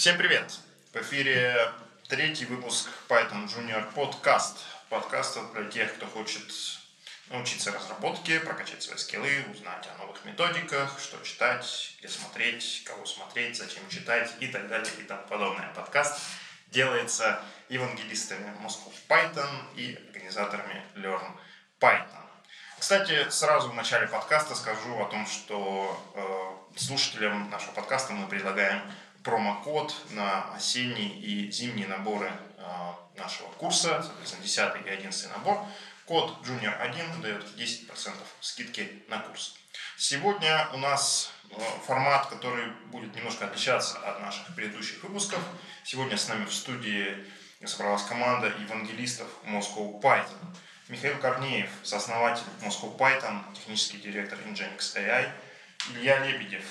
Всем привет! В эфире третий выпуск Python Junior. Подкаст для тех, кто хочет научиться разработке, прокачать свои скиллы, узнать о новых методиках, что читать, где смотреть, кого смотреть, зачем читать и так далее и тому подобное. Подкаст делается евангелистами Moscow Python и организаторами Learn Python. Кстати, сразу в начале подкаста скажу о том, что э, слушателям нашего подкаста мы предлагаем промокод на осенние и зимние наборы э, нашего курса, соответственно, 10 и 11 набор. Код Junior1 дает 10% скидки на курс. Сегодня у нас э, формат, который будет немножко отличаться от наших предыдущих выпусков. Сегодня с нами в студии собралась команда евангелистов Moscow Python. Михаил Корнеев, сооснователь Moscow Python, технический директор Nginx AI, Илья Лебедев,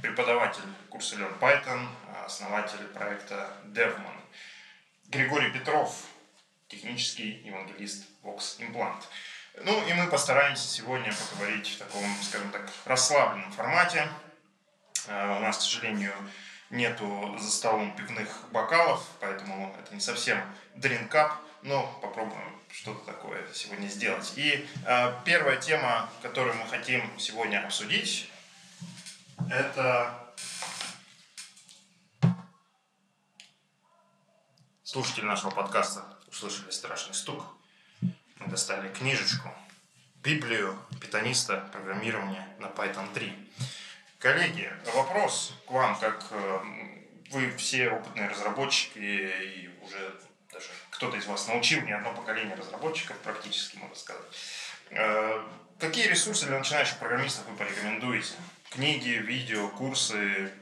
преподаватель курса Learn Python, основатель проекта DevMan, Григорий Петров, технический евангелист Vox Implant. Ну и мы постараемся сегодня поговорить в таком, скажем так, расслабленном формате. Э, у нас, к сожалению, нету за столом пивных бокалов, поэтому это не совсем дринкап, но попробуем что-то такое сегодня сделать. И э, первая тема, которую мы хотим сегодня обсудить, это слушатели нашего подкаста услышали страшный стук. Мы достали книжечку, Библию питаниста программирования на Python 3. Коллеги, вопрос к вам, как э, вы все опытные разработчики и уже даже кто-то из вас научил не одно поколение разработчиков, практически можно сказать. Э, какие ресурсы для начинающих программистов вы порекомендуете? Книги, видео, курсы,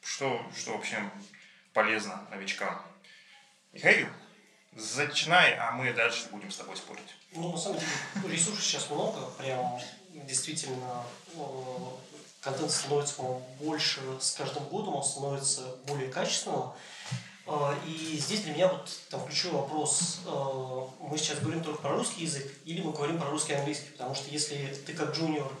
что, что вообще полезно новичкам? Михаил, Зачинай, а мы дальше будем с тобой спорить. Ну, на самом деле, ресурсов сейчас много, прям действительно ну, контент становится, больше с каждым годом, он становится более качественным. А, и здесь для меня вот там ключевой вопрос, а, мы сейчас говорим только про русский язык или мы говорим про русский и английский, потому что если ты как джуниор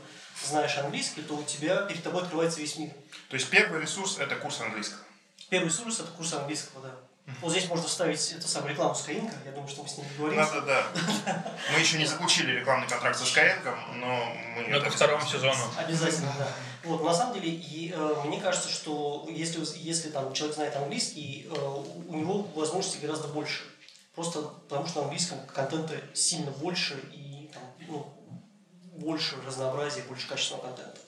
знаешь английский, то у тебя перед тобой открывается весь мир. То есть первый ресурс это курс английского? Первый ресурс это курс английского, да. Вот здесь можно вставить эту самую рекламу Skyeng. Я думаю, что мы с ним договоримся. Надо, да. Мы еще не заключили рекламный контракт со Skyeng, но мы... Но ко второму сезону. Обязательно, да. Вот, на самом деле, и, э, мне кажется, что если, если там человек знает английский, э, у него возможностей гораздо больше. Просто потому что на английском контента сильно больше и там, ну, больше разнообразия, больше качественного контента.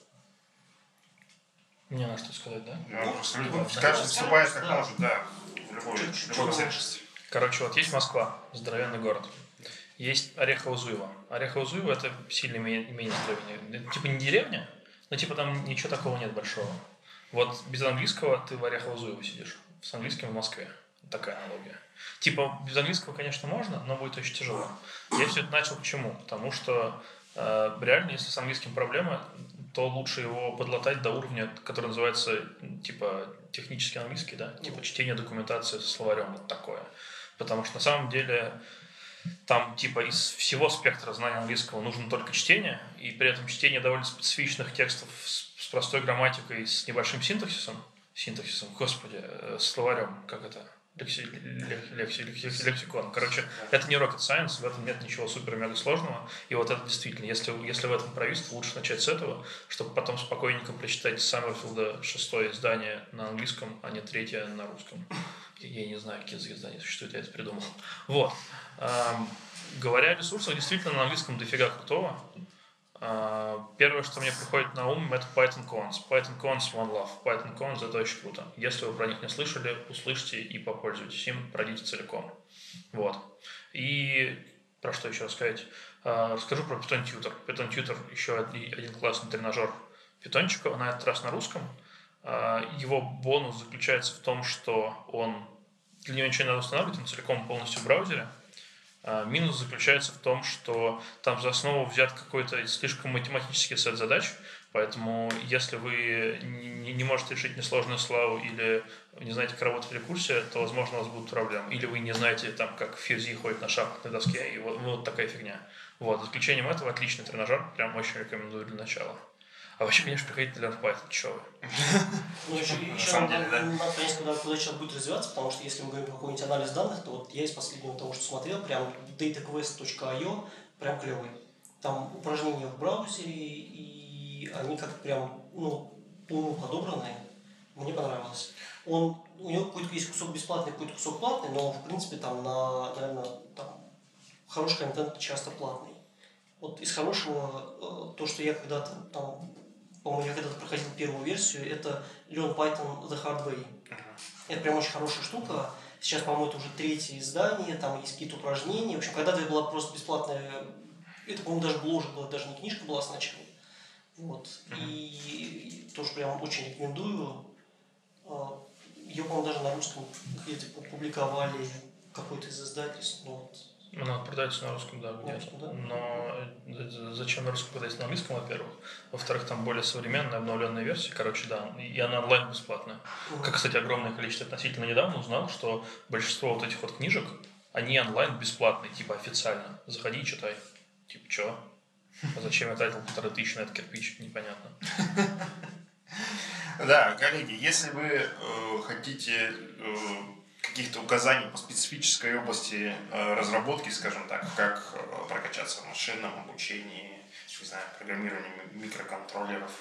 Мне надо что сказать, да? Ну, абсолютно. Каждый вступает как может, да любой, любой Короче, вот есть Москва, здоровенный город. Есть Орехово-Зуево. Орехово-Зуево это сильно менее, менее здоровенный. Типа не деревня, но типа там ничего такого нет большого. Вот без английского ты в Орехово-Зуево сидишь. С английским в Москве. Такая аналогия. Типа без английского, конечно, можно, но будет очень тяжело. Я все это начал почему? Потому что реально, если с английским проблема, то лучше его подлатать до уровня, который называется типа технический английский, да, типа чтение документации со словарем, вот такое. Потому что на самом деле там типа из всего спектра знаний английского нужно только чтение, и при этом чтение довольно специфичных текстов с, с простой грамматикой, с небольшим синтаксисом, синтаксисом, господи, э, словарем, как это, лекси, лекси, лекси, лексикон. Короче, это не rocket science, в этом нет ничего супер-мега сложного. И вот это действительно, если, если в этом правительство, лучше начать с этого, чтобы потом спокойненько прочитать Саммерфилда шестое издание на английском, а не третье на русском. Я не знаю, какие издания существуют, я это придумал. Вот. Говоря о ресурсах, действительно на английском дофига крутого. А, первое, что мне приходит на ум, это Python Cons. Python Cons One Love. Python Cons это очень круто. Если вы про них не слышали, услышьте и попользуйтесь им, пройдите целиком. Вот. И про что еще рассказать? А, расскажу про Python Tutor. Python Tutor еще один классный тренажер питончика, на этот раз на русском. А, его бонус заключается в том, что он для него ничего не надо устанавливать, он целиком полностью в браузере – минус заключается в том, что там за основу взят какой-то слишком математический сет задач, поэтому если вы не, можете решить несложную славу или не знаете, как работать в рекурсе, то, возможно, у вас будут проблемы. Или вы не знаете, там, как фьюзи ходит на шахматной доске, и вот, вот такая фигня. Вот, исключением этого, отличный тренажер, прям очень рекомендую для начала. А вообще, конечно, приходите для Python, чё вы? Ну, еще, На еще самом надо, понять, куда, куда человек будет развиваться, потому что если мы говорим про какой-нибудь анализ данных, то вот я из последнего того, что смотрел, прям dataquest.io, прям клевый. Там упражнения в браузере, и они как-то прям, ну, по подобраны. Мне понравилось. Он, у него какой-то есть кусок бесплатный, какой-то кусок платный, но, в принципе, там, на, наверное, там, хороший контент часто платный. Вот из хорошего, э, то, что я когда-то там, по-моему, я когда-то проходил первую версию, это Learn Python The Hard Way. Это прям очень хорошая штука. Сейчас, по-моему, это уже третье издание, там есть какие-то упражнения. В общем, когда-то это была просто бесплатная... Это, по-моему, даже бложек была, даже не книжка была сначала. Вот. И тоже прям очень рекомендую. А, Ее, по-моему, даже на русском где-то публиковали какой-то из издательств. Ну, вот. Она продается на русском, да, где-то. да? Но э, зачем на русском продается на английском, во-первых? Во-вторых, там более современная, обновленная версия, короче, да, и она онлайн бесплатная. Как, кстати, огромное количество относительно недавно узнал, что большинство вот этих вот книжек, они онлайн бесплатные, типа официально. Заходи и читай. Типа, чё? А зачем я тратил полторы тысячи на этот кирпич? Непонятно. Да, коллеги, если вы э, хотите э, каких-то указаний по специфической области э, разработки, скажем так, как э, прокачаться в машинном обучении, не знаю, программировании ми- микроконтроллеров,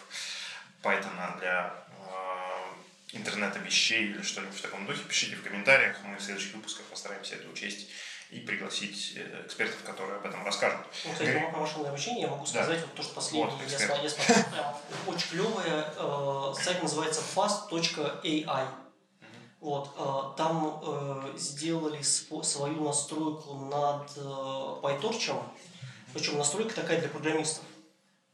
Python для э, интернета вещей или что-нибудь в таком духе, пишите в комментариях, мы в следующих выпусках постараемся это учесть и пригласить экспертов, которые об этом расскажут. Ну, кстати, по машинное обучение я могу Да. сказать, вот то, что последнее Вот, я, я смотрел, прям очень клевое. э, сайт называется fast.ai. Вот, э, там э, сделали свою настройку над э, PyTorch, причем настройка такая для программистов.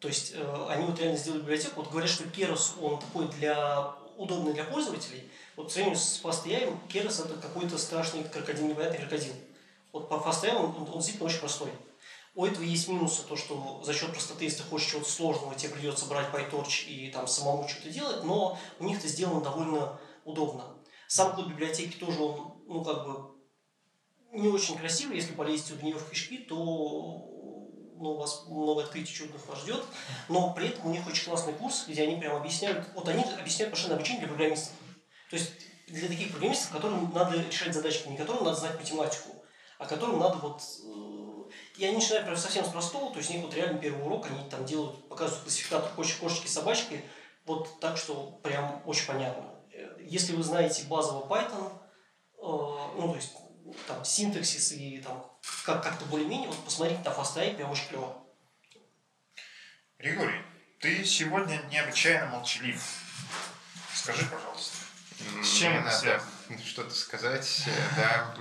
То есть они вот реально сделали библиотеку. Вот говорят, что Keras, он такой для удобный для пользователей. Вот по сравнению с FastAI, Keras это какой-то страшный крокодил, непонятный крокодил. Вот по FastAI он, он, он действительно очень простой. У этого есть минусы, то, что за счет простоты, если ты хочешь чего-то сложного, тебе придется брать PyTorch и там самому что-то делать, но у них это сделано довольно удобно. Сам код библиотеки тоже, он, ну, как бы, не очень красивый. Если полезете в нее в кишки, то ну, вас много открытий чудных вас ждет. Но при этом у них очень классный курс, где они прям объясняют, вот они объясняют машинное обучение для программистов. То есть для таких программистов, которым надо решать задачки, не которым надо знать математику, а которым надо вот... э, И они начинают прям совсем с простого, то есть у них вот реально первый урок, они там делают, показывают классификатор кошечки, кошечки, собачки, вот так, что прям очень понятно. Если вы знаете базовый Python, э, ну, то есть там синтаксис и там как- как-то более-менее, вот посмотрите на FastAI, прям очень клево. Григорий, ты сегодня необычайно молчалив. Скажи, пожалуйста. С чем это связано? Что-то сказать, э, да.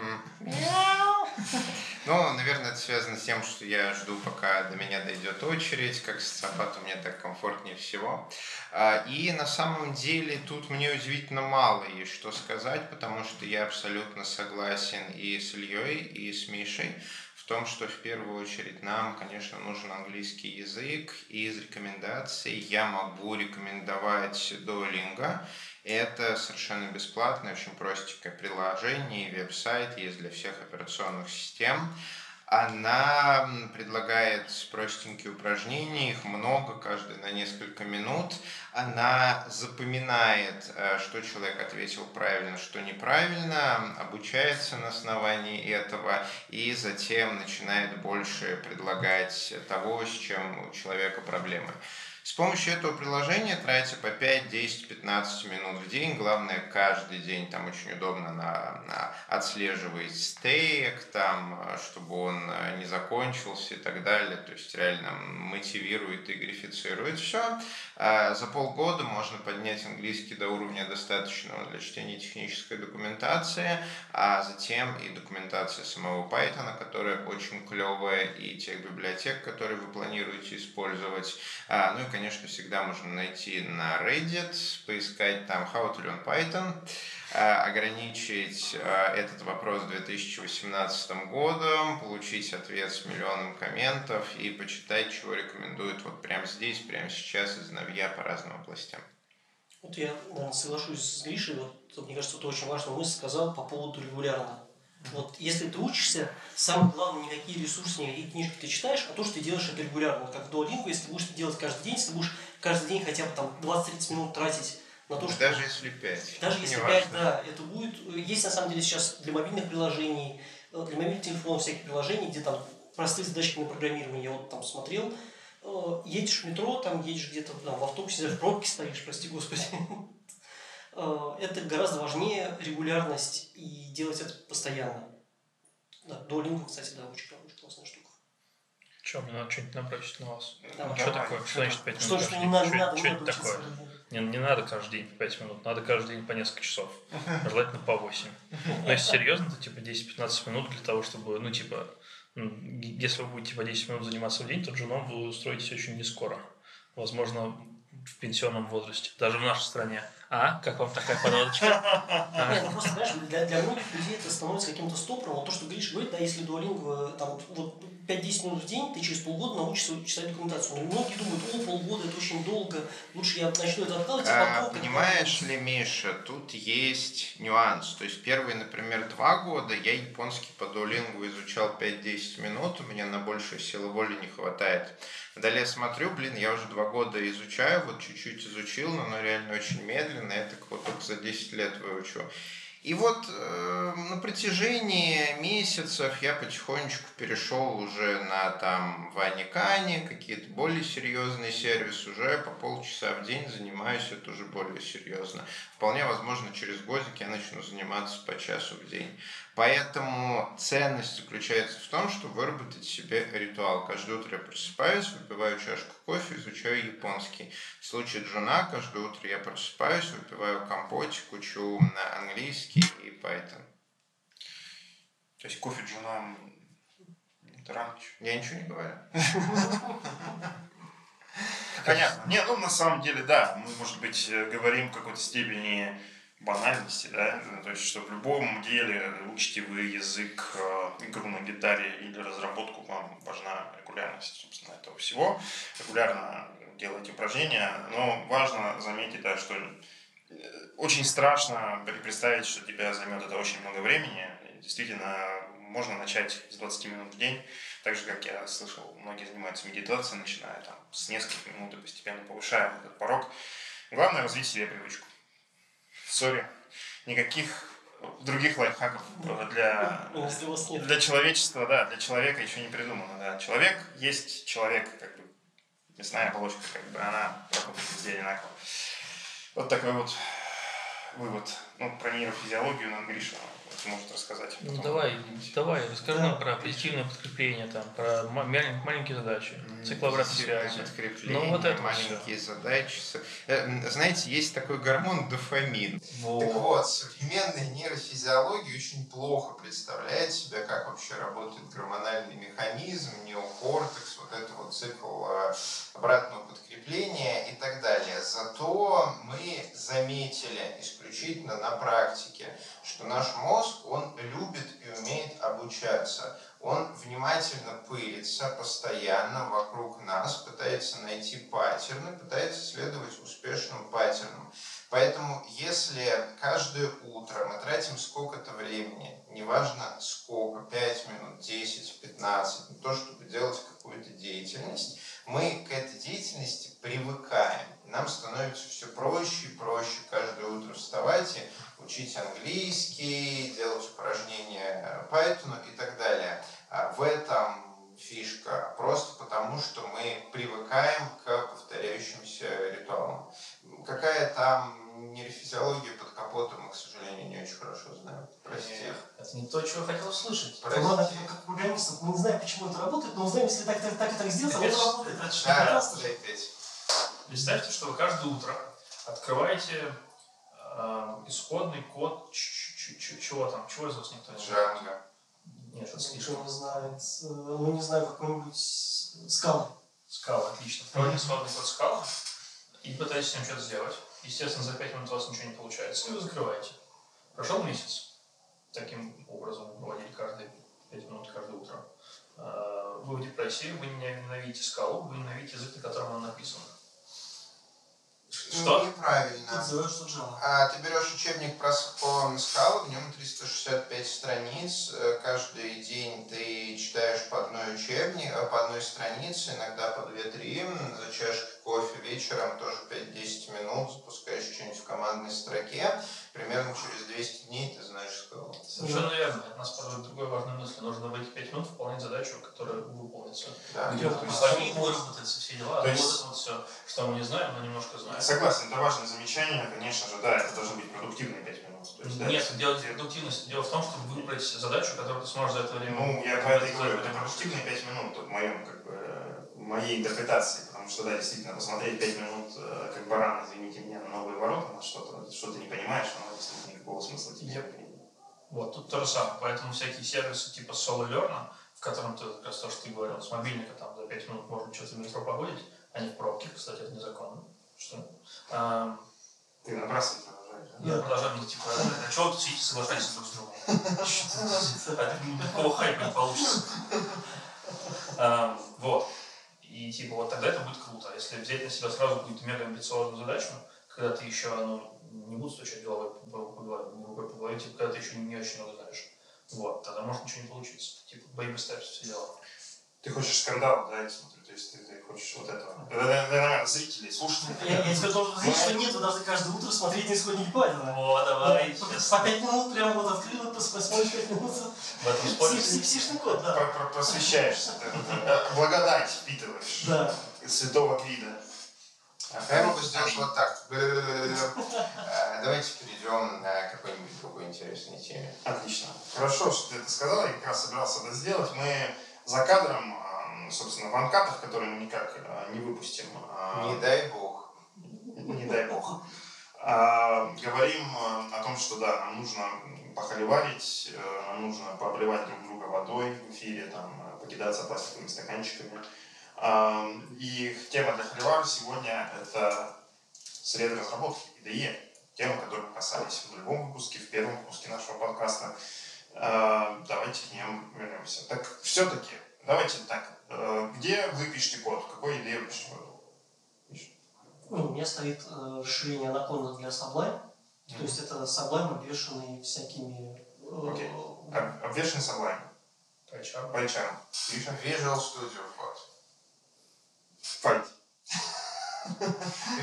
Ну, наверное, это связано с тем, что я жду, пока до меня дойдет очередь, как социопату мне так комфортнее всего. А, И на самом деле тут мне удивительно мало есть что сказать, потому что я абсолютно согласен и с Ильей, и с Мишей в том, что в первую очередь нам, конечно, нужен английский язык, и из рекомендаций я могу рекомендовать Duolingo. Это совершенно бесплатное, очень простенькое приложение, и веб-сайт есть для всех операционных систем. Она предлагает простенькие упражнения, их много, каждый на несколько минут. Она запоминает, э, что человек ответил правильно, что неправильно, обучается на основании этого и затем начинает больше предлагать того, с чем у человека проблемы. С помощью этого приложения тратите по 5, 10, 15 минут в день. Главное, каждый день там очень удобно на, на отслеживать стейк, там, чтобы он э, не закончился и так далее. То есть реально мотивирует и грифицирует все. За полгода можно поднять английский до уровня достаточного для чтения технической документации, а затем и документация самого Python, которая очень клевая, и тех библиотек, которые вы планируете использовать. А, Ну и, конечно, всегда можно найти на Reddit, поискать там How to learn Python, а, ограничить а, этот вопрос 2018 годом, получить ответ с миллионом комментов и почитать, чего рекомендуют вот прямо здесь, прямо сейчас из новья по разным областям. Вот я, наверное, соглашусь с Гришей, вот, мне кажется, это очень важная мысль сказал по поводу регулярно. Вот если ты учишься, самое главное, никакие ресурсы, никакие книжки ты читаешь, а то, что ты делаешь это регулярно. Как в Duolingo, если ты будешь это делать каждый день, если ты будешь каждый день хотя бы там 20-30 минут тратить на то, что... Даже если 5. Даже если 5, да, это будет... Есть на самом деле сейчас для мобильных приложений, э, для мобильных телефонов всякие приложения, где там простые задачки на программирование, я вот там смотрел, э, едешь в метро, там едешь где-то там, в автобусе, в пробке стоишь, прости господи. Э, это гораздо важнее регулярность и делать это постоянно. Да, Duolingo, кстати, да, очень, очень классная штука. Че, мне надо что-нибудь набросить на вас? Да, ну, что такое? Что значит 5 минут? Что, что не надо, не надо, что не это надо такое? Не, не надо каждый день по 5 минут, надо каждый день по несколько часов. Желательно по 8. Но если серьезно, то типа 10-15 минут для того, чтобы, ну типа, ну, если вы будете по 10 минут заниматься в день, то женом вы устроитесь очень не скоро. Возможно, в пенсионном возрасте, даже в нашей стране. А? Как вам такая подводочка? Нет, ну просто, знаешь, для, для многих людей это становится каким-то стопором. Вот то, что Гриш говорит, да, если дуалинго, там, вот 5-10 минут в день, ты через полгода научишься читать документацию. Но многие думают, о, полгода, это очень долго, лучше я начну это откладывать, а А, потом... как-то понимаешь ли, Миша, тут есть нюанс. То есть первые, например, два года я японский по дуолингу изучал 5-10 минут, у меня на большую силу воли не хватает. Далее смотрю, блин, я уже два года изучаю, вот чуть-чуть изучил, но оно реально очень медленно, я так вот только за 10 лет выучу. И вот э, на протяжении месяцев я потихонечку перешел уже на там Ваникане, какие-то более серьезные сервисы, уже по полчаса в день занимаюсь, это уже более серьезно. Вполне возможно, через годик я начну заниматься по часу в день. Поэтому ценность заключается в том, чтобы выработать себе ритуал. Каждое утро я просыпаюсь, выпиваю чашку кофе, изучаю японский. В случае джуна, каждое утро я просыпаюсь, выпиваю компотик, учу на английский и Python. То есть кофе джуна это рано еще. Я ничего не говорю. Понятно. Не, ну на самом деле, да, мы, может быть, э, говорим в какой-то степени банальности, да, то есть, что в любом деле, учите вы язык, э, игру на гитаре или разработку, вам важна регулярность, собственно, этого всего. Регулярно делайте упражнения, но важно заметить, да, что э, очень страшно представить, что тебя займет это очень много времени. Действительно, можно начать с 20 минут в день, так же, как я слышал, многие занимаются медитацией, начиная там с нескольких минут и постепенно повышая этот порог. Главное развить себе привычку. Сори, никаких других лайфхаков для, для человечества, да, для человека еще не придумано. Да. Человек есть человек, как бы мясная оболочка, как бы она работает везде одинаково. Вот такой вот вывод. Ну, про нейрофизиологию нам Гриша может рассказать. Ну потом. давай, давай, расскажи Да. нам про позитивное подкрепление, там, про ма- мя- маленькие задачи, цикл обратной Позитивное связи. подкрепление, Ну, вот это маленькие задачи. С- э, Знаете, есть такой гормон дофамин. Так Вот. вот, современная нейрофизиология очень плохо представляет себя, как вообще работает гормональный механизм, неокортекс, вот это вот цикл э, обратного подкрепления и так далее. Зато мы заметили исключительно на практике, что наш мозг, он любит и умеет обучаться. Он внимательно пылится постоянно вокруг нас, пытается найти паттерны, пытается следовать успешным паттернам. Поэтому, если каждое утро мы тратим сколько-то времени, неважно сколько, 5 минут, 10, 15, на то, чтобы делать какую-то деятельность, мы к этой деятельности привыкаем. Нам становится все проще и проще каждое утро вставать и учить английский, делать упражнения Python и так далее. А В этом фишка, просто потому что мы привыкаем к повторяющимся ритуалам. Какая там нейрофизиология под капотом, мы, к сожалению, не очень хорошо знаем. Прости. Это не то, чего я хотел услышать. Прости. Ладно, как программистов, мы не знаем, почему это работает, но мы знаем, если так, так, так и так сделать, оно Это- работает. это ж- Да, Прекрасно. Представьте, что вы каждое утро открываете э, исходный код чего там, чего из вас никто не знает? Джанго. Нет, это Никто слишком. не знает, э, ну не знаю, какой-нибудь скала. Скала, отлично. Открываете исходный код скала и пытаетесь с ним что-то сделать. Естественно, за 5 минут у вас ничего не получается, и вы закрываете. Прошел месяц. Таким образом вы проводили каждые 5 минут каждое утро. Э, Вы в депрессии, вы не ненавидите скалу, вы ненавидите язык, на котором она написана. Что? Неправильно. Называешь что Java. А, ты берешь учебник про, по Scala, в нем 365 страниц. Э, Каждый день ты читаешь по одной учебник, э, по одной странице, иногда по 2-3. За чашкой кофе вечером тоже 5-10 минут запускаешь что-нибудь в командной строке. Примерно через 200 дней ты знаешь Scala. Совершенно верно. Это нас к другой важной мысли. Нужно в эти пять минут выполнять задачу, которая выполнится. Да. Где Ну, алгоритм выработается, все дела. То Вот есть- это вот все, что мы не знаем, но немножко знаем. Согласен, это важное замечание, конечно же, да, это должны быть продуктивные 5 минут. То есть, да, Нет, дело не продуктивности. Дело в том, чтобы выбрать задачу, которую ты сможешь за это время... Ну, я про это и говорю, это продуктивные 5 минут в моем, как бы, моей интерпретации, потому что, да, действительно, посмотреть 5 минут, э, как баран, извините меня, на новые ворота, на что-то, что ты не понимаешь, но действительно никакого смысла тебе Yep. не имеет. Вот, тут то же самое. Поэтому всякие сервисы типа Solo Learn, в котором ты, как раз то, что ты говорил, с мобильника там за 5 минут можно что-то в метро погодить, а не в пробке, кстати, это незаконно. Что? А, Ты да? я продолжаю мне типа, а чего вы тут сидите, соглашайтесь друг с другом? Чё-то, а Никакого хайпа не получится. А, Вот. И типа вот тогда это будет круто. Если взять на себя сразу какую-то мега амбициозную задачу, когда ты еще, ну, не буду стучать головой по, по, голове, рукой по голове, типа, когда ты еще не очень много знаешь. Вот, тогда может ничего не получиться. Типа, baby steps, все дела. Ты хочешь скандал, да, я смотрю, то есть ты, ты хочешь вот этого. Это, наверное, зрители, слушатели. Я, я тебе должен сказать, что нет, вы должны каждое утро смотреть на исходники Python. О, давай, По сейчас по пять минут прямо вот открыл, посмотришь пять минут. в этом споре. Псишный код, да. Про- про- Просвещаешься, благодать впитываешь Да. святого Гвида. А я могу сделать вот так. Давайте перейдем на какой-нибудь другой интересной теме. Отлично. Хорошо, что ты это сказал, я как раз собирался это сделать. Мы за кадром, а, собственно, в анкатах, которые мы никак а, не выпустим, а, Не дай бог. не дай бог, а, говорим а, о том, что да, нам нужно похоливарить, э, нам нужно пообливать друг друга водой в эфире, там, э, покидаться пластиковыми стаканчиками. А, И тема для холивара сегодня это среды разработки, IDE. Тема, которой мы касались в любом выпуске, в первом выпуске нашего подкаста. Давайте к ним вернемся. Так, все-таки, давайте так. э, Где вы пишете код? Какой IDE вы пишете код? Ну, у меня стоит э, расширение Anaconda для Sublime. То есть это Sublime, обвешанный всякими... э, Окей. Об- Обвешенный Sublime. HR. Гриша? Visual Studio Code. Файт.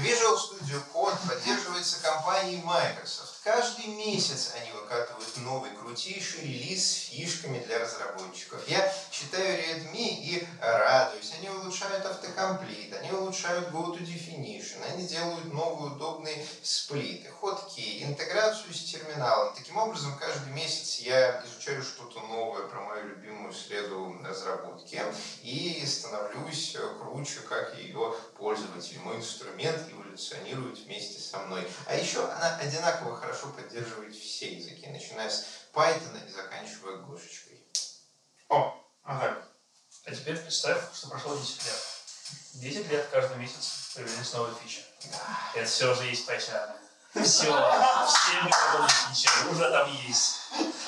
Visual Studio Code поддерживается компанией Microsoft. Каждый месяц они выкатывают новый крутейший релиз с фишками для разработчиков. Я читаю Redmi и радуюсь. Они улучшают автокомплит, они улучшают Go to Definition, они делают новые удобные сплиты, хоткей, интеграцию с терминалом. Таким образом, каждый месяц я изучаю что-то новое про мою любимую среду разработки и становлюсь круче, как ее пользователь. Мой инструмент эволюционирует вместе со мной. А еще она одинаково хорошо поддерживает все языки, начиная с Python и заканчивая Гошечкой. О, ага. А теперь представь, что прошло 10 лет. 10 лет каждый месяц появились новые фичи. Это все уже есть HR. Все, все методологии фичи уже там есть.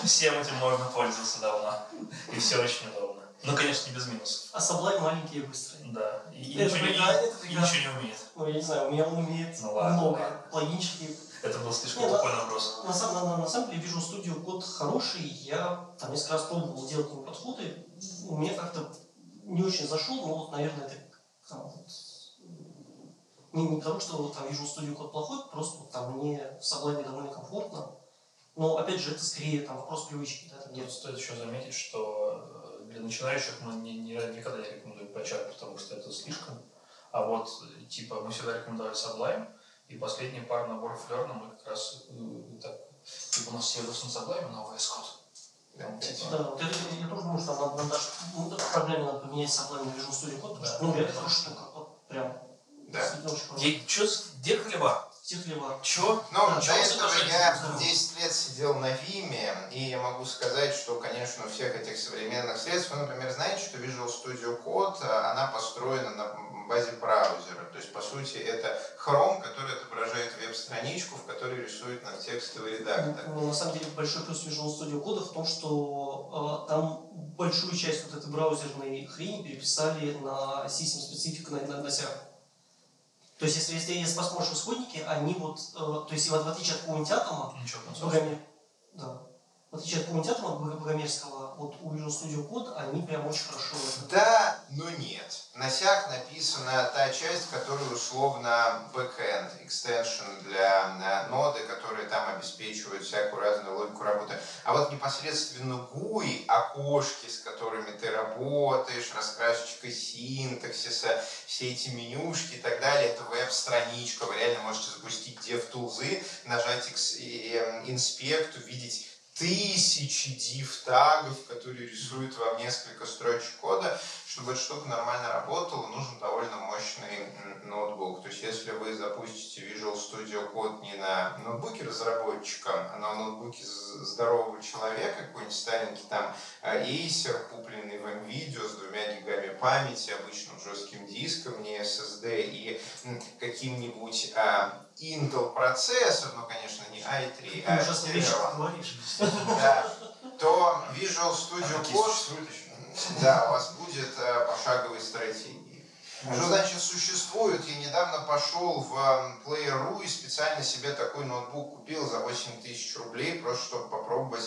Всем этим можно пользоваться давно. И все очень удобно. Ну, конечно, не без минусов. А Sublime маленький и быстрый. Да. И, Это ничего, не, это и ничего не умеет. Ну, я не знаю, у меня он умеет Ну ладно, много. ладно. Это был слишком Не, тупой на- вопрос. На, самом, на, на самом деле Visual Studio код хороший. Я там несколько раз пробовал делать к нему подходы. Мне как-то не очень зашел, но вот, наверное, это там, вот, не, не потому, что там Visual Studio код плохой, просто вот там мне в Sublime довольно комфортно. Но опять же, это скорее там вопрос привычки. Да, там Тут нет. стоит еще заметить, что начинающих мы не, не- никогда не рекомендуем PyCharm, потому что это слишком. А вот, типа, мы всегда рекомендовали Sublime, и последние пару наборов Learn мы как раз э, так, типа, у нас все идут на Sublime, на VS Code. Там, типа, Да, вот это, я тоже думаю, что нам даже ну, да, проблеме надо поменять Sublime на Visual Studio код, потому что, ну, реально хорошая штука. Вот прям. Да. С- где хлеба? Техлева. Чё? Ну, Да, до этого я здорово. 10 лет сидел на Виме, и я могу сказать, что, конечно, у всех этих современных средств, вы, например, знаете, что Visual Studio Code, а, она построена на базе браузера. То есть, по сути, это Chrome, который отображает веб-страничку, в которой рисует нам текстовый редактор. Ну, на самом деле большой плюс Visual Studio кода в том, что э, там большую часть вот этой браузерной хрени переписали на system специфику на, на, на. То есть, если, если, если посмотришь исходники, они вот, э, то есть, в отличие от какого-нибудь атома, Ничего Богомер, да, в отличие от атома Богомерского, вот у Visual Studio Code, они прям очень хорошо Да, но нет. На сях написана та часть, которая условно backend, extension для э, ноды, которые там обеспечивают всякую разную логику работы. А вот непосредственно GUI, окошки, с которыми ты работаешь, раскрасочка синтаксиса, все эти менюшки и так далее, это веб-страничка. Вы реально можете запустить DevTools, нажать инспект, увидеть тысячи div-тагов, которые рисуют вам несколько строчек кода. Чтобы эта штука нормально работала, нужен довольно мощный ноутбук. То есть, если вы запустите Visual Studio Code не на ноутбуке разработчика, а на ноутбуке здорового человека, какой-нибудь старенький там э, Acer, купленный в NVIDIA с двумя гигами памяти, обычным жестким диском, не SSD, и каким-нибудь а, Intel процессор, ну, конечно, не i3, Ты а ужасные вещи Celeron, говоришь. да, то Visual Studio А Code да, у вас будет э, пошаговые стратегии. Что значит существует? Я недавно пошел в эм, Player.ru и специально себе такой ноутбук купил за 8 тысяч рублей, просто чтобы попробовать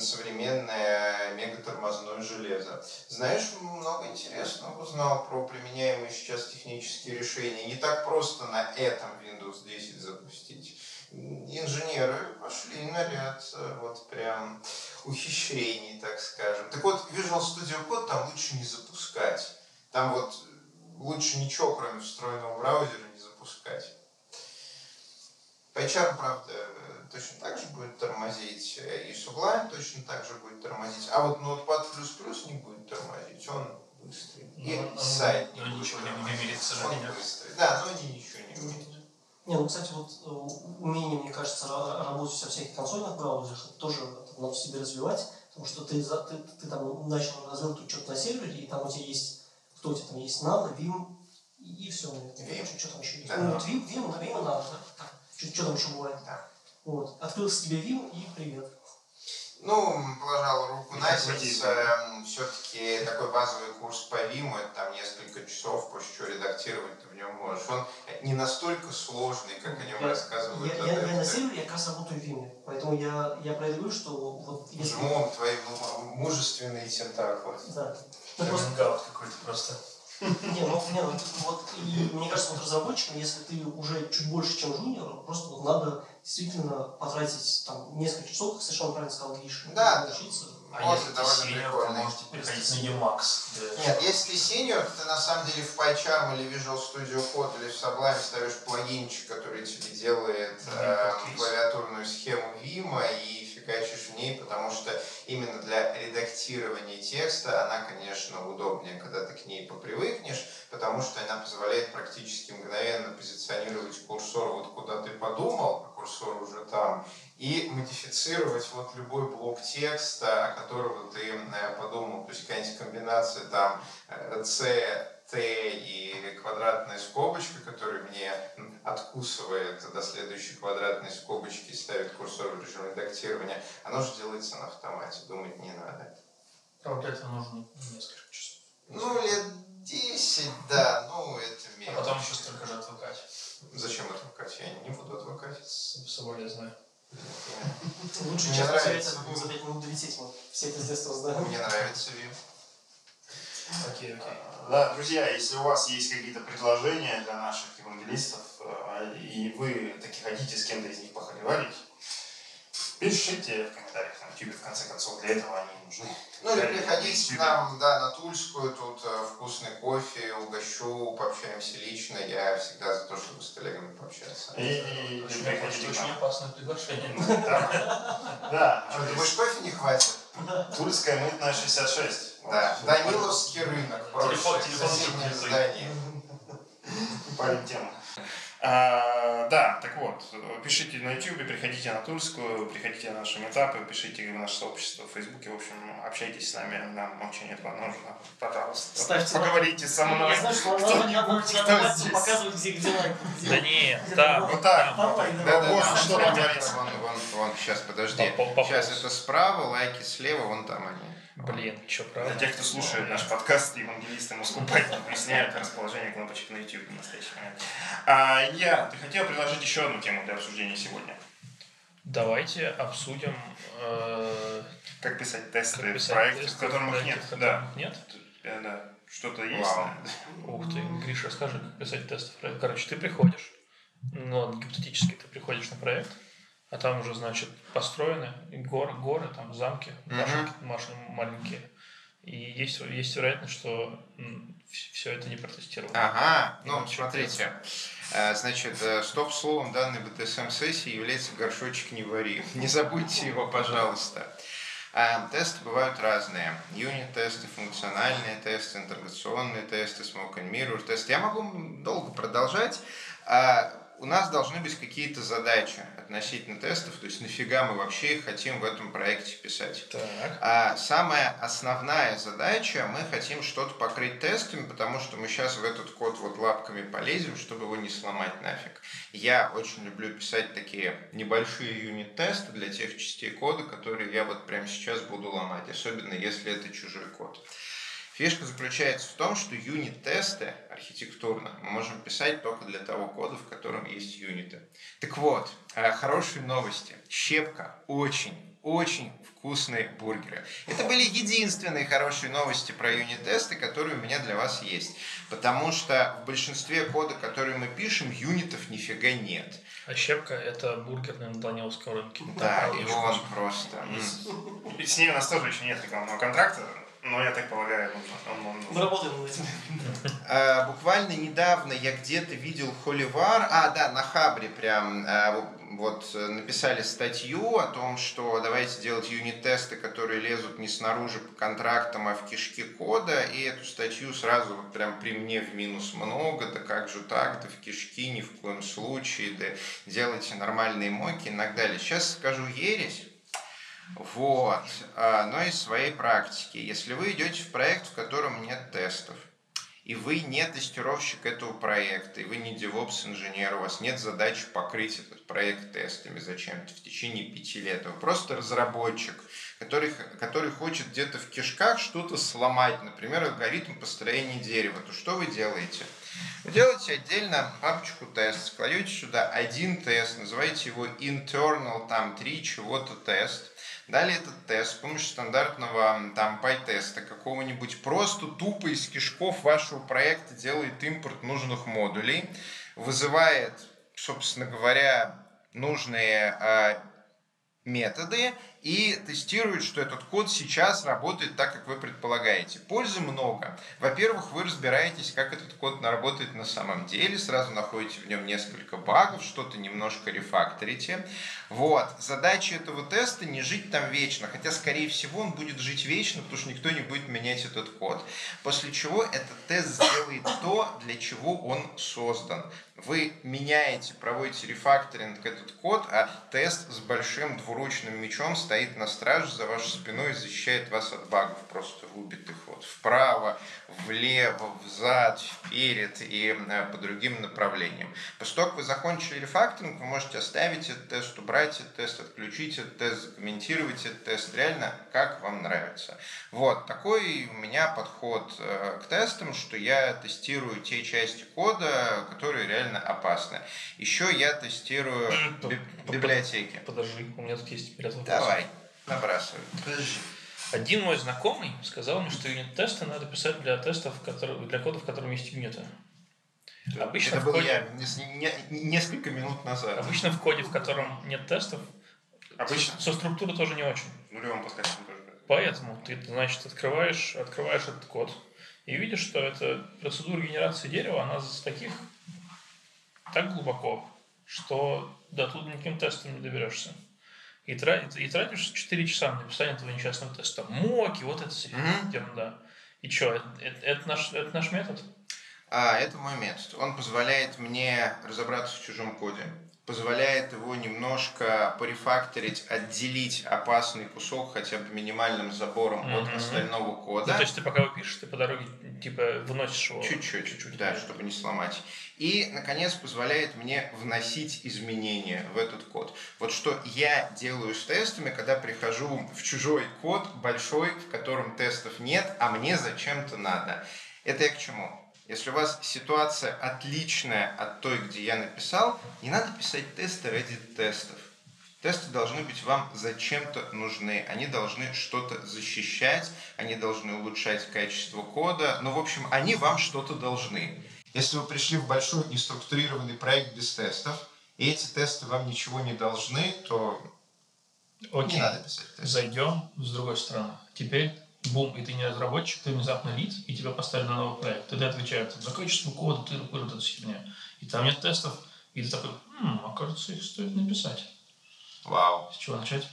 современное мегатормозное железо. Знаешь, много интересного узнал про применяемые сейчас технические решения. Не так просто на этом Windows 10 запустить. Инженеры пошли на ряд э, вот прям ухищрений, так скажем. Так вот, Visual Studio Code там лучше не запускать. Там вот лучше ничего, кроме встроенного браузера, не запускать. PyCharm, правда, точно так же будет тормозить, и Sublime точно так же будет тормозить, а вот Notepad++ не будет тормозить, он быстрый. И Ну, он- сайт не он будет ничего не тормозить, умеет, к он сожалению. быстрый. Да, но они ничего не умеют. Не, ну, кстати, вот э, умение, мне кажется, ра- работать во всяких консольных браузерах, это тоже надо в себе развивать, потому что ты, за- ты, ты там начал развернуть что-то на сервере, и там у тебя есть, кто у тебя там есть, Nano, Vim, и, и все. Vim. Что, что там еще есть? Да. Ну, вот Vim, Vim, на Vim Nano, да? Что, что там еще бывает? Да. Вот. Открылся тебе Vim и привет. Ну, положил руку на сердце. Все-таки такой базовый курс по Виму, это там несколько часов, после чего редактировать ты в нем можешь. Он не настолько сложный, как о нем Я- рассказывают Я, я, я на сервере я как раз работаю в Vim, поэтому я, я про это говорю, что вот если... Жмом твои му- мужественные тентаклы. Да. Ну, просто просто. Не, ну, не, ну, вот, и мне кажется, вот разработчикам, если ты уже чуть больше, чем жуниор, просто вот надо действительно потратить там несколько часов, как совершенно правильно сказал Гриша, Да. научиться. А Вот, если ты довольно синьор, то прикольно. можете переходить на Emacs. Нет, если ты сеньор, то ты на самом деле в PyCharm или Visual Studio Code или в Sublime ставишь плагинчик, который тебе делает э, Vim клавиатурную схему Vim и фигачишь в ней, потому что именно для редактирования текста она, конечно, удобнее, когда ты к ней попривыкнешь, потому что она позволяет практически мгновенно позиционировать курсор вот куда ты подумал, а курсор уже там, и модифицировать вот любой блок текста, о котором ты э, подумал. То есть какая-нибудь комбинация там э, C, Т и квадратная скобочка, которая мне откусывает до следующей квадратной скобочки и ставит курсор в режим редактирования, оно же делается на автомате, думать не надо. А вот этого нужно несколько часов. Ну, лет 10, да, ну, это А мелочь. потом еще столько же отвыкать. Зачем отвыкать? Я не буду отвыкать. Соболезную. Лучше Мне час нравится. посмотреть, за 5 минут долететь. Все это с детства знаем. Мне нравится Vim. Окей, окей. Да, друзья, если у вас есть какие-то предложения для наших евангелистов, э, и вы таки хотите с кем-то из них похоливарить, пишите в комментариях на YouTube, в конце концов, для этого они нужны. Ну или приходите к нам, да, на Тульскую, тут э, вкусный кофе, угощу, пообщаемся лично. Я всегда за то, чтобы с коллегами пообщаться. И, и Очень, приходите к очень опасное приглашение. Да, да, Что, думаешь, кофе не хватит? Тульская мытная 66. Да. Даниловский рынок, Телефон- соседнее здание. Парень тему. А, да, так вот, пишите на YouTube, приходите на Тульскую, приходите на наши метапы, пишите в наше сообщество в Фейсбуке, в общем, общайтесь с нами, нам очень этого нужно. Пожалуйста, Ставьте поговорите со мной. Я знаю, что надо, надо, надо, здесь? показывать, где, где лайк. Да нет, где да. Вот так. Да, да, да, что там да, творится. Вон, вон, вон, сейчас, подожди. По- по- Сейчас это справа, лайки слева, вон там они. Блин, что, Для правда? тех, кто слушает наш подкаст, евангелисты Москвы выясняют расположение кнопочек на YouTube в настоящий момент. А, я, ты хотел предложить еще одну тему для обсуждения сегодня. Давайте обсудим, э, Как писать тесты как в писать проекте, тесты в котором их нет. в Да. Нет? Э, да. Что-то есть. Вау. Ух ты, Гриша, расскажи, как писать тесты в проект. Короче, ты приходишь, ну, ладно, гипотетически ты приходишь на проект, а там уже, значит, построены горы, горы там замки, башенки, башни маленькие. И есть, есть вероятность, что все это не протестировано. Ага, ну, Ну, смотрите. Э, Значит, э, стоп-словом данной БТСМ-сессии является горшочек не вари. Не забудьте его, пожалуйста. А, Тесты бывают разные. Юнит-тесты, функциональные тесты, интеграционные тесты, smoke and mirror тесты. Я могу долго продолжать. У нас должны быть какие-то задачи относительно тестов, то есть нафига мы вообще их хотим в этом проекте писать. Так. А самая основная задача, мы хотим что-то покрыть тестами, потому что мы сейчас в этот код вот лапками полезем, чтобы его не сломать нафиг. Я очень люблю писать такие небольшие юнит-тесты для тех частей кода, которые я вот прямо сейчас буду ломать, особенно если это чужой код. Фишка заключается в том, что юнит-тесты архитектурно мы можем писать только для того кода, в котором есть юниты. Так вот, э, хорошие новости. Щепка очень, очень вкусные бургеры. Это были единственные хорошие новости про юнит-тесты, которые у меня для вас есть. Потому что в большинстве кода, который мы пишем, юнитов нифига нет. А щепка – это бургер на Даниловском рынке. Да, правда, и он просто... С ней у нас тоже еще нет рекламного контракта, но я так полагаю, нужно. Он, он нужен. Мы работаем над этим. А, буквально недавно я где-то видел Холивар, а да, на Хабре прям а, вот э, написали статью о том, что давайте делать юнит-тесты, которые лезут не снаружи по контрактам, а в кишки кода, и эту статью сразу вот прям при мне в минус много, да как же так, да в кишки ни в коем случае, да делайте нормальные моки и так далее. Сейчас скажу ересь, вот. А, Но из своей практики. Если вы идете в проект, в котором нет тестов, и вы не тестировщик этого проекта, и вы не DevOps-инженер, у вас нет задачи покрыть этот проект тестами зачем-то в течение пяти лет. Вы просто разработчик, который, который хочет где-то в кишках что-то сломать, например, алгоритм построения дерева, то что вы делаете? Вы делаете отдельно папочку тест, кладете сюда один тест, называете его internal, там, три чего-то тест, Далее этот тест с помощью стандартного там PyTeста какого-нибудь просто тупо из кишков вашего проекта делает импорт нужных модулей, вызывает, собственно говоря, нужные э, методы и тестирует, что этот код сейчас работает так, как вы предполагаете. Пользы много. Во-первых, вы разбираетесь, как этот код работает на самом деле, сразу находите в нем несколько багов, что-то немножко рефакторите. Вот. Задача этого теста не жить там вечно, хотя, скорее всего, он будет жить вечно, потому что никто не будет менять этот код. После чего этот тест сделает то, для чего он создан. Вы меняете, проводите рефакторинг этот код, а тест с большим двуручным мечом стоит на страже за вашей спиной и защищает вас от багов, просто выбитых вот вправо, влево, взад, вперед и э, по другим направлениям. После того, как вы закончили рефакторинг, вы можете оставить этот тест, убрать этот тест, отключить этот тест, закомментировать этот тест, реально как вам нравится. Вот, такой у меня подход э, к тестам, что я тестирую те части кода, которые реально опасны. Еще я тестирую би- библиотеки. Подожди, у меня тут есть перед вопрос. Давай, набрасывай. Один мой знакомый сказал мне, что юнит-тесты надо писать для тестов, которые, для кодов, в котором есть юниты. Обычно Это в был коде- я нес- не- несколько минут назад. Обычно в коде, в котором нет тестов, Обычно. со структурой тоже не очень. В нулевом подкасте тоже. Поэтому ты, значит, открываешь, открываешь этот код и видишь, что эта процедура генерации дерева, она с таких так глубоко, что до туда никаким тестом не доберешься. И, тратишь, и тратишь 4 часа на написание этого несчастного теста. Моки, вот это вся Мгм. ерунда. И что, это, это- это наш, это наш метод? А, это мой метод. Он позволяет мне разобраться в чужом коде, позволяет его немножко порефакторить, отделить опасный кусок хотя бы минимальным забором mm-hmm. от остального кода. Ну, то есть ты пока его пишешь, ты по дороге типа выносишь его? Чуть-чуть, чуть-чуть, да, чтобы не сломать. И, наконец, позволяет мне вносить изменения в этот код. Вот что я делаю с тестами, когда прихожу в чужой код большой, в котором тестов нет, а мне зачем-то надо. Это я к чему? Если у вас ситуация отличная от той, где я написал, не надо писать тесты ради тестов. Тесты должны быть вам зачем-то нужны. Они должны что-то защищать, они должны улучшать качество кода. Ну, в общем, они вам что-то должны. Если вы пришли в большой неструктурированный проект без тестов, и эти тесты вам ничего не должны, то Окей. не надо писать тесты. Зайдем с другой стороны. Теперь бум, и ты не разработчик, ты внезапно лид, и тебя поставили на новый проект. Тогда отвечают за качество кода, ты вот эта херня. И там нет тестов, и ты такой, хм, окажется, их стоит написать. Вау. С чего начать?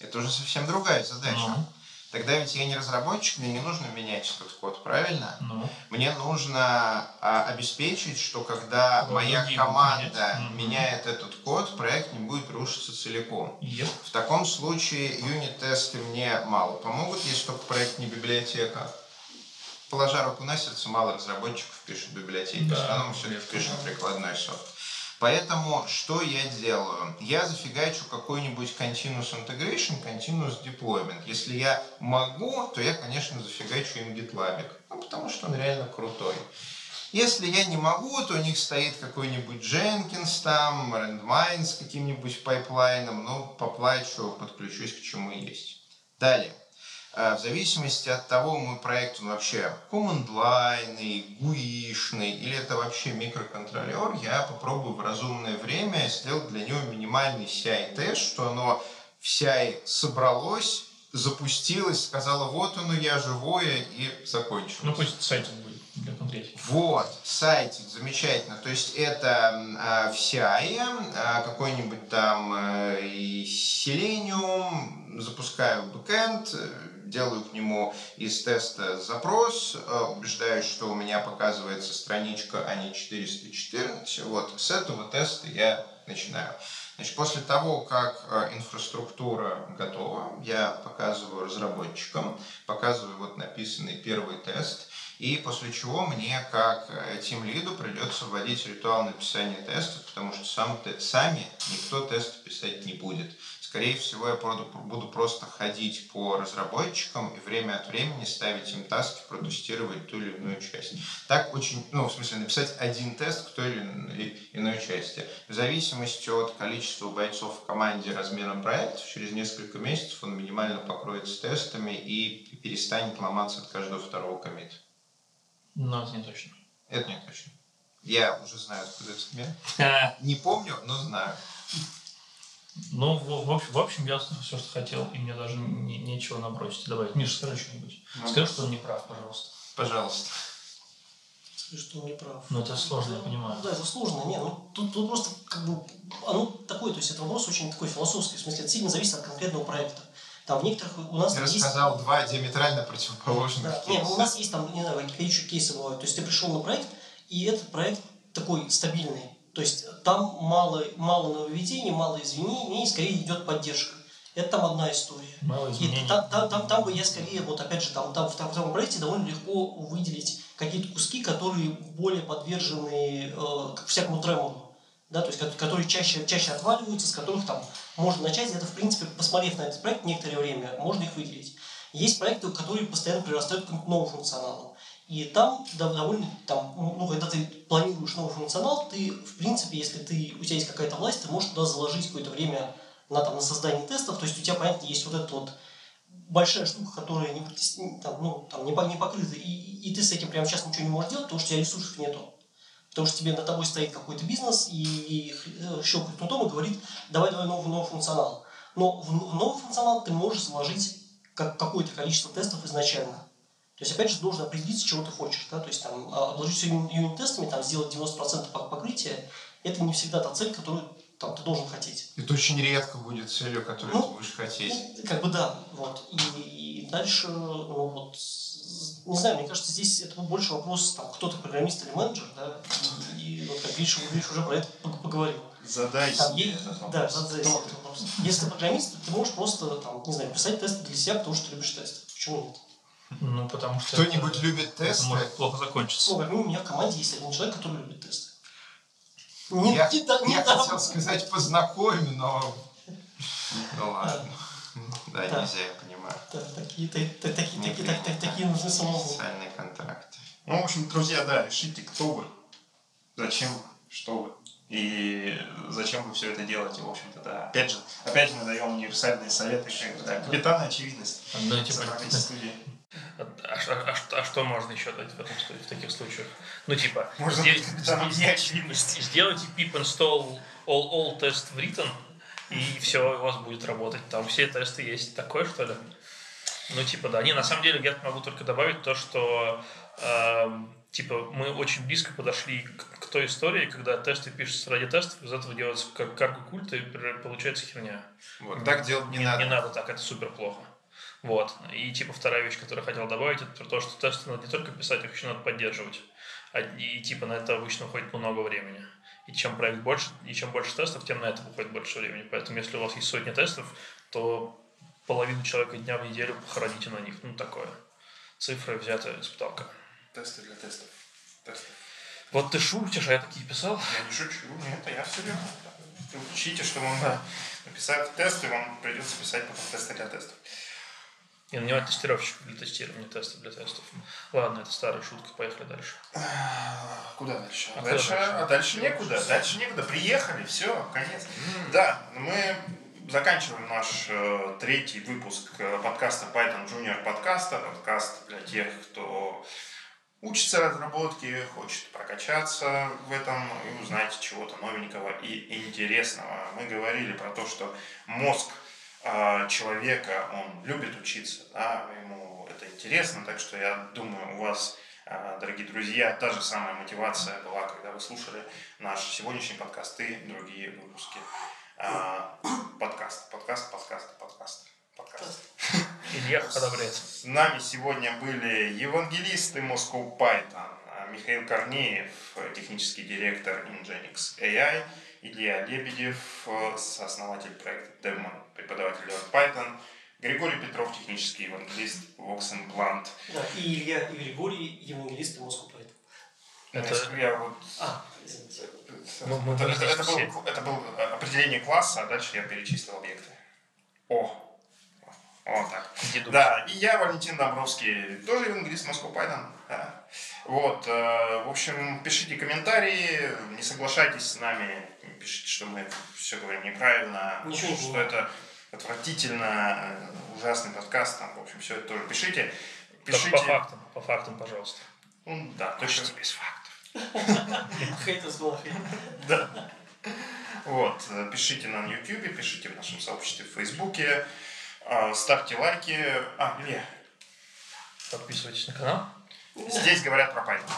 Это уже совсем другая задача. Ну. Тогда ведь я не разработчик, мне не нужно менять этот код, правильно? Ну. Мне нужно а, обеспечить, что когда Кого моя команда менять. меняет этот код, проект не будет рушиться целиком. Yep. В таком случае юнит-тесты мне мало помогут, если только проект не библиотека. Положа руку на сердце, мало разработчиков пишут библиотеки. Да. В основном все-таки пишут прикладной софт. Поэтому что я делаю? Я зафигачу какой-нибудь continuous integration, continuous deployment. Если я могу, то я, конечно, зафигачу им GitLab. Ну, потому что он реально крутой. Если я не могу, то у них стоит какой-нибудь Jenkins там, Redmine с каким-нибудь pipeline ом. Ну, поплачу, подключусь к чему есть. Далее. А, в зависимости от того, мой проект он вообще line, гуишный или это вообще микроконтроллер, я попробую в разумное время сделать для него минимальный CI-тест, что оно в CI собралось, запустилось, сказала, вот оно, я живое, и закончилось. Ну, пусть сайтик будет для конкретики. Вот, сайтик, замечательно. То есть это э, в CI, э, какой-нибудь там э, Selenium, запускаю бэкэнд, делаю к нему из теста запрос, э, убеждаюсь, что у меня показывается страничка, а не 414. Вот с этого теста я начинаю. Значит, после того, как э, инфраструктура готова, я показываю разработчикам, показываю вот написанный первый тест, и после чего мне, как тим лиду, придется вводить ритуал написания тестов, потому что сам, сами никто тест писать не будет. Скорее всего, я буду просто ходить по разработчикам и время от времени ставить им таски, протестировать ту или иную часть. Так очень, ну, в смысле, написать один тест к той или иной части. В зависимости от количества бойцов в команде размером проекта, через несколько месяцев он минимально покроется тестами и перестанет ломаться от каждого второго комита. Но это не точно. Это не точно. Я уже знаю, откуда этот мем. Не помню, но знаю. Ну, в, в, общем, в общем, я все, что хотел, и мне даже не, нечего набросить добавить. Миша, скажи что-нибудь. Ну, скажи, что он не прав, пожалуйста. Пожалуйста. Скажи, что он не прав. Ну, это сложно, я понимаю. Да, это сложно. Нет, ну, тут, тут просто как бы, оно такое, то есть это вопрос очень такой философский, в смысле, это сильно зависит от конкретного проекта. Там в некоторых у нас Ты есть... рассказал два диаметрально противоположных да. кейса. Нет, у нас есть там, не знаю, еще кейсы бывают. То есть ты пришел на проект, и этот проект такой стабильный. То есть там мало, мало нововведений, мало изменений, и скорее идет поддержка. Это там одна история. Мало изменений. И там, там, там, там бы я скорее, вот опять же, там, там в таком проекте довольно легко выделить какие-то куски, которые более подвержены э, всякому тремору. Да, то есть, которые чаще, чаще отваливаются, с которых там можно начать. Это, в принципе, посмотрев на этот проект некоторое время, можно их выделить. Есть проекты, которые постоянно прирастают к новому функционалу. И там довольно, там, ну, когда ты планируешь новый функционал, ты, в принципе, если ты, у тебя есть какая-то власть, ты можешь туда заложить какое-то время на, там, на создание тестов, то есть у тебя, понятно, есть вот эта вот большая штука, которая не, там, ну, там, не, не покрыта, и, и ты с этим прямо сейчас ничего не можешь делать, потому что у тебя ресурсов нету. Потому что тебе на тобой стоит какой-то бизнес и, и э, щелкает кнутом и говорит, давай, давай новый, новый функционал. Но в, в новый функционал ты можешь заложить как, какое-то количество тестов изначально. То есть, опять же, нужно определиться, чего ты хочешь. Да? То есть, там, а, обложить все юнит-тестами, там, сделать 90% покрытия, это не всегда та цель, которую там, ты должен хотеть. Это очень редко будет целью, которую ну, ты будешь хотеть. Ну, как бы да. Вот. И, и дальше, ну, вот, не знаю, мне кажется, здесь это больше вопрос, там, кто ты, программист или менеджер, да, и, и вот как Гриша, Гриша уже про это пог- поговорил. Задай Там, себе этот да, вопрос. задай Кто себе этот вопрос. Если ты программист, ты можешь просто, там, не знаю, писать тесты для себя, потому что ты любишь тесты. Почему нет? Ну, потому что... Кто-нибудь это- любит это тесты? может плохо закончиться. Ну, как минимум, у меня в команде есть один человек, который любит тесты. Не, Я, не не я та- хотел сказать познакомь, но... Ну ладно. Да, Да. нельзя, я понимаю. Да, такие, та- та- такие, Не такие, нужны самому. Социальные контракты. Ну, в общем, друзья, да, решите, кто вы, зачем вы, что вы. И зачем вы все это делаете, в общем-то, да. Опять же, опять же мы даем универсальные советы, как бы, да, капитана очевидность. Ну, типа. А, а а а что можно еще дать в, этом, в таких случаях? Ну, типа, Можно сдел- неочевидности. сделайте pip install all, all test written, и все у вас будет работать. Там все тесты есть. Такое, что ли? Ну, типа, да. Не, на самом деле, я могу только добавить то, что эм, типа, мы очень близко подошли к, к той истории, когда тесты пишутся ради тестов, из этого делается как карго культ, и получается херня. Вот так делать не, не, надо. не надо так, это супер плохо. Вот. И типа вторая вещь, которую я хотел добавить, это про то, что тесты надо не только писать, их еще надо поддерживать. А, и типа на это обычно уходит много времени. И чем проект больше, и чем больше тестов, тем на это уходит больше времени. Поэтому если у вас есть сотни тестов, то половину человека дня в неделю похороните на них. Ну, такое. Цифры взяты с потолка. Тесты для тестов. Тесты. Вот ты шутишь, а я такие писал. Я не шучу, нет, это я серьезно. Вы учите, что вам надо написать тесты, вам придется писать потом тесты для тестов. И нанимать тестировщиков для тестирования тестов для тестов. Ладно, это старая шутка, поехали дальше. Куда дальше? А дальше, дальше? а дальше некуда. Дальше некуда. Приехали, все, конец. Да, мы заканчиваем наш э, третий выпуск э, подкаста Python Junior подкаста. Подкаст для тех, кто учится разработке, хочет прокачаться в этом и узнать чего-то новенького и интересного. Мы говорили про то, что мозг человека, он любит учиться, да, ему это интересно, так что я думаю, у вас, э, дорогие друзья, та же самая мотивация была, когда вы слушали наш сегодняшний подкаст и другие выпуски. А, подкаст, подкаст, подкаст, подкаст, подкаст. Илья одобряет. С нами сегодня были евангелисты Moscow Python, а, Михаил Корнеев, технический директор Nginx AI, Илья Лебедев, э, сооснователь проекта Demon, преподаватель Learn Python, Григорий Петров, технический евангелист Vox Implant. Да, и Илья и Григорий, евангелисты Москвы поэтому. Это- Я вот А, извините. Мы- мы это, это был, это был определение класса, а дальше я перечислил объекты. О, вот так. Да, и я, Валентин Домбровский, тоже евангелист Москва Python. Да. Вот, э, в общем, пишите комментарии, не соглашайтесь с нами, пишите, что мы все говорим неправильно, Ничего не что понимаю. это отвратительно, э, ужасный подкаст, там, в общем, все это тоже пишите. По, Пишите. по фактам, по фактам, пожалуйста. Ну, да, точно без фактов. Gonna hate. Да. Вот, э, пишите нам в YouTube, пишите в нашем сообществе в Фейсбуке, э, ставьте лайки. А, Илья, Подписывайтесь на канал. здесь говорят про Python.